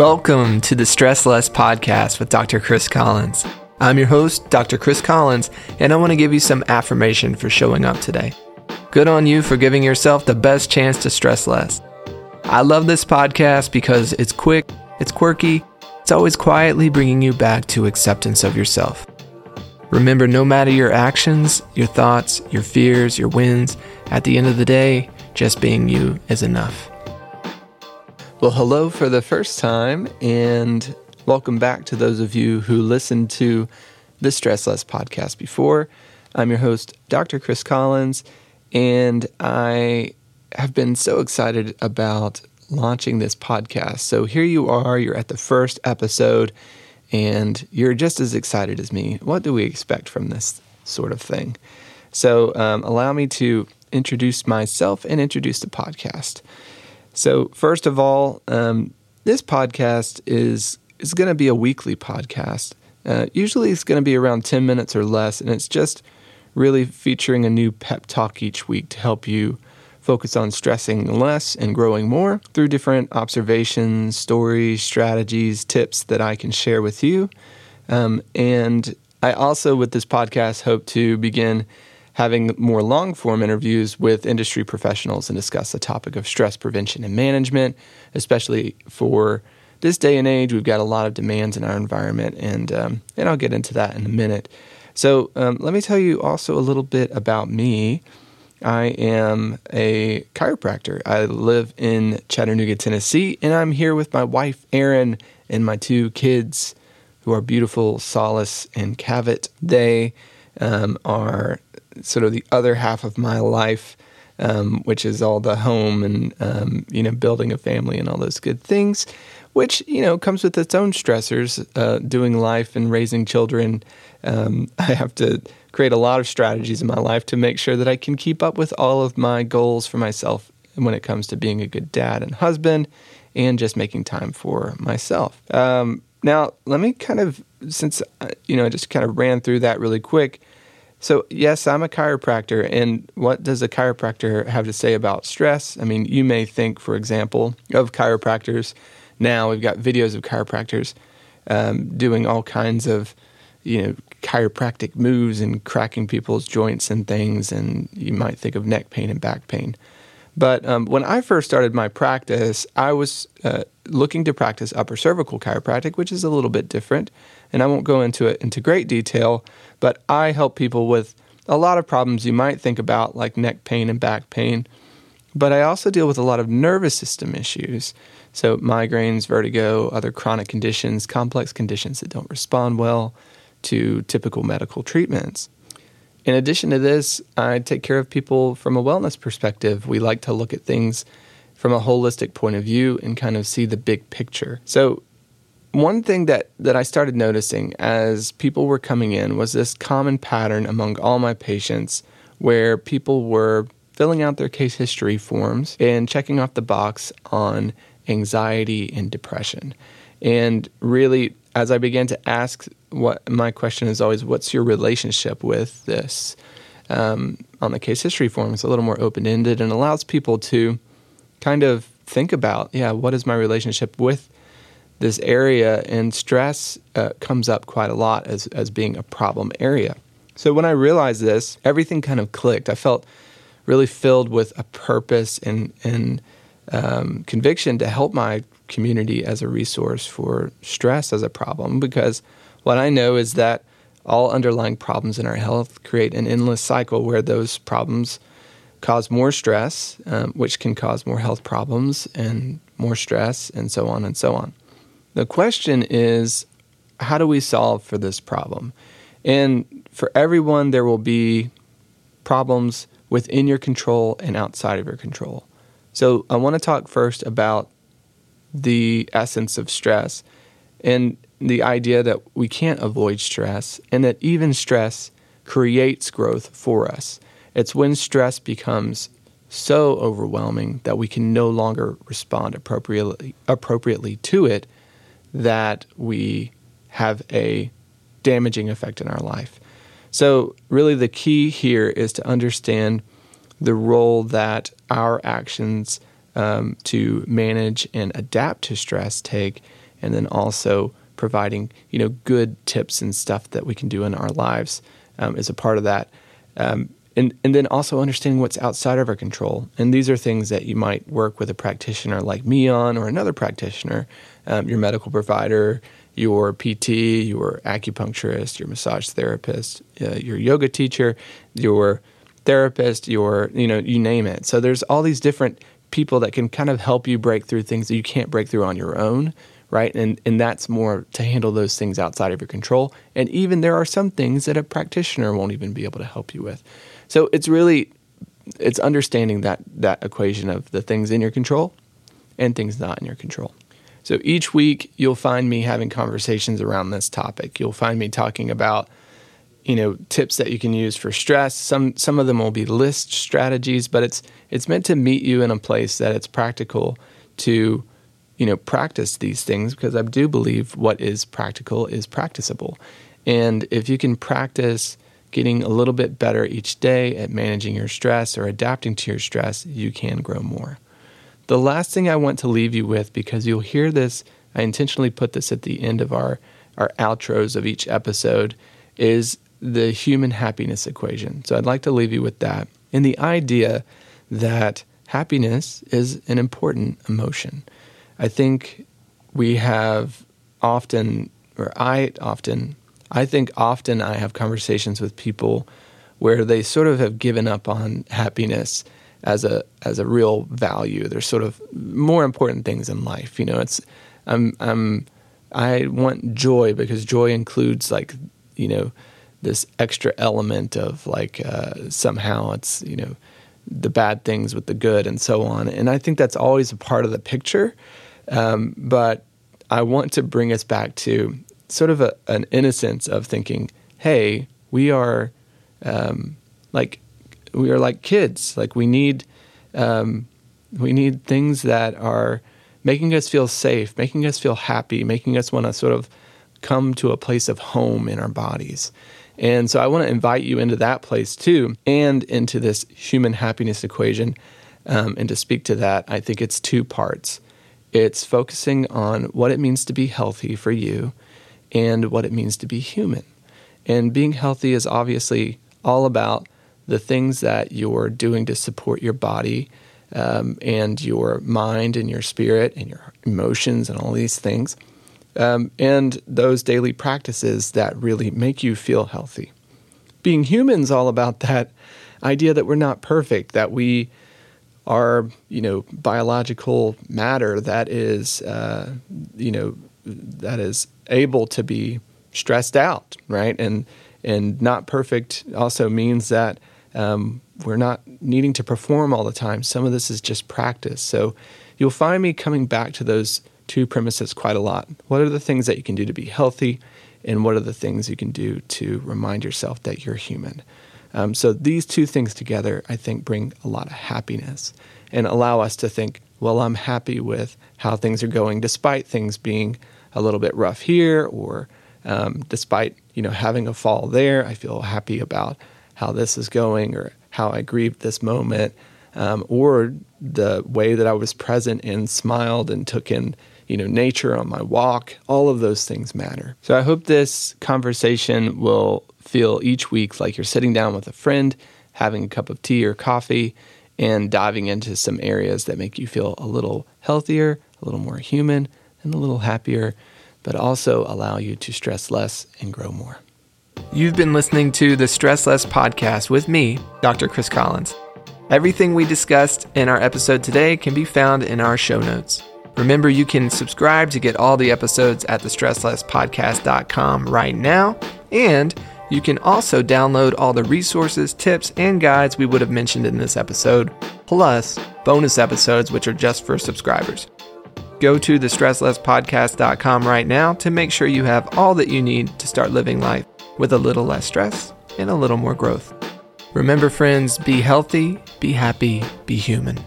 Welcome to the Stress Less podcast with Dr. Chris Collins. I'm your host, Dr. Chris Collins, and I want to give you some affirmation for showing up today. Good on you for giving yourself the best chance to stress less. I love this podcast because it's quick, it's quirky, it's always quietly bringing you back to acceptance of yourself. Remember, no matter your actions, your thoughts, your fears, your wins, at the end of the day, just being you is enough. Well, hello for the first time, and welcome back to those of you who listened to the Stress Less podcast before. I'm your host, Dr. Chris Collins, and I have been so excited about launching this podcast. So here you are, you're at the first episode, and you're just as excited as me. What do we expect from this sort of thing? So um, allow me to introduce myself and introduce the podcast. So, first of all, um, this podcast is is going to be a weekly podcast. Uh, usually, it's going to be around ten minutes or less, and it's just really featuring a new pep talk each week to help you focus on stressing less and growing more through different observations, stories, strategies, tips that I can share with you. Um, and I also, with this podcast, hope to begin having more long form interviews with industry professionals and discuss the topic of stress prevention and management, especially for this day and age. We've got a lot of demands in our environment, and, um, and I'll get into that in a minute. So, um, let me tell you also a little bit about me. I am a chiropractor. I live in Chattanooga, Tennessee, and I'm here with my wife, Erin, and my two kids, who are beautiful, Solace and Cavett. They um, are sort of the other half of my life, um, which is all the home and um, you know building a family and all those good things, which you know comes with its own stressors. Uh, doing life and raising children, um, I have to create a lot of strategies in my life to make sure that I can keep up with all of my goals for myself when it comes to being a good dad and husband, and just making time for myself. Um, now, let me kind of, since uh, you know, I just kind of ran through that really quick. So, yes, I'm a chiropractor. And what does a chiropractor have to say about stress? I mean, you may think, for example, of chiropractors. Now we've got videos of chiropractors um, doing all kinds of, you know, chiropractic moves and cracking people's joints and things. And you might think of neck pain and back pain. But um, when I first started my practice, I was uh, looking to practice upper cervical chiropractic, which is a little bit different. And I won't go into it into great detail, but I help people with a lot of problems you might think about, like neck pain and back pain. But I also deal with a lot of nervous system issues. So, migraines, vertigo, other chronic conditions, complex conditions that don't respond well to typical medical treatments. In addition to this, I take care of people from a wellness perspective. We like to look at things from a holistic point of view and kind of see the big picture. So, one thing that, that I started noticing as people were coming in was this common pattern among all my patients where people were filling out their case history forms and checking off the box on anxiety and depression. And really, as I began to ask, what my question is always, what's your relationship with this? Um, on the case history form, it's a little more open ended and allows people to kind of think about, yeah, what is my relationship with this area? And stress uh, comes up quite a lot as, as being a problem area. So when I realized this, everything kind of clicked. I felt really filled with a purpose and, and um, conviction to help my community as a resource for stress as a problem because what I know is that all underlying problems in our health create an endless cycle where those problems cause more stress, um, which can cause more health problems and more stress, and so on and so on. The question is how do we solve for this problem? And for everyone, there will be problems within your control and outside of your control. So I want to talk first about the essence of stress and the idea that we can't avoid stress and that even stress creates growth for us. It's when stress becomes so overwhelming that we can no longer respond appropriately appropriately to it that we have a damaging effect in our life. So really the key here is to understand the role that our actions um, to manage and adapt to stress take and then also providing you know good tips and stuff that we can do in our lives um, is a part of that. Um, and, and then also understanding what's outside of our control. And these are things that you might work with a practitioner like me on or another practitioner, um, your medical provider, your PT, your acupuncturist, your massage therapist, uh, your yoga teacher, your therapist, your, you know, you name it. So there's all these different people that can kind of help you break through things that you can't break through on your own right? And and that's more to handle those things outside of your control. And even there are some things that a practitioner won't even be able to help you with. So it's really it's understanding that that equation of the things in your control and things not in your control. So each week you'll find me having conversations around this topic. You'll find me talking about you know tips that you can use for stress. Some some of them will be list strategies, but it's it's meant to meet you in a place that it's practical to you know, practice these things because I do believe what is practical is practicable. And if you can practice getting a little bit better each day at managing your stress or adapting to your stress, you can grow more. The last thing I want to leave you with, because you'll hear this, I intentionally put this at the end of our, our outros of each episode, is the human happiness equation. So I'd like to leave you with that and the idea that happiness is an important emotion. I think we have often, or I often, I think often I have conversations with people where they sort of have given up on happiness as a as a real value. There's sort of more important things in life. You know, it's I'm I'm I want joy because joy includes like you know this extra element of like uh, somehow it's you know the bad things with the good and so on. And I think that's always a part of the picture. Um, but I want to bring us back to sort of a, an innocence of thinking, hey, we are um, like we are like kids. Like we need um, we need things that are making us feel safe, making us feel happy, making us want to sort of come to a place of home in our bodies. And so I want to invite you into that place too, and into this human happiness equation. Um, and to speak to that, I think it's two parts. It's focusing on what it means to be healthy for you and what it means to be human. And being healthy is obviously all about the things that you're doing to support your body um, and your mind and your spirit and your emotions and all these things. Um, and those daily practices that really make you feel healthy. Being human is all about that idea that we're not perfect, that we are you know biological matter that is uh, you know that is able to be stressed out, right? And and not perfect also means that um, we're not needing to perform all the time. Some of this is just practice. So you'll find me coming back to those two premises quite a lot. What are the things that you can do to be healthy, and what are the things you can do to remind yourself that you're human? Um, so these two things together, I think, bring a lot of happiness and allow us to think, well, I'm happy with how things are going, despite things being a little bit rough here, or um, despite you know having a fall there. I feel happy about how this is going, or how I grieved this moment, um, or the way that I was present and smiled and took in you know nature on my walk. All of those things matter. So I hope this conversation will feel each week like you're sitting down with a friend, having a cup of tea or coffee, and diving into some areas that make you feel a little healthier, a little more human, and a little happier, but also allow you to stress less and grow more. You've been listening to the Stress Less podcast with me, Dr. Chris Collins. Everything we discussed in our episode today can be found in our show notes. Remember, you can subscribe to get all the episodes at the stresslesspodcast.com right now, and you can also download all the resources, tips, and guides we would have mentioned in this episode, plus bonus episodes which are just for subscribers. Go to the stresslesspodcast.com right now to make sure you have all that you need to start living life with a little less stress and a little more growth. Remember, friends, be healthy, be happy, be human.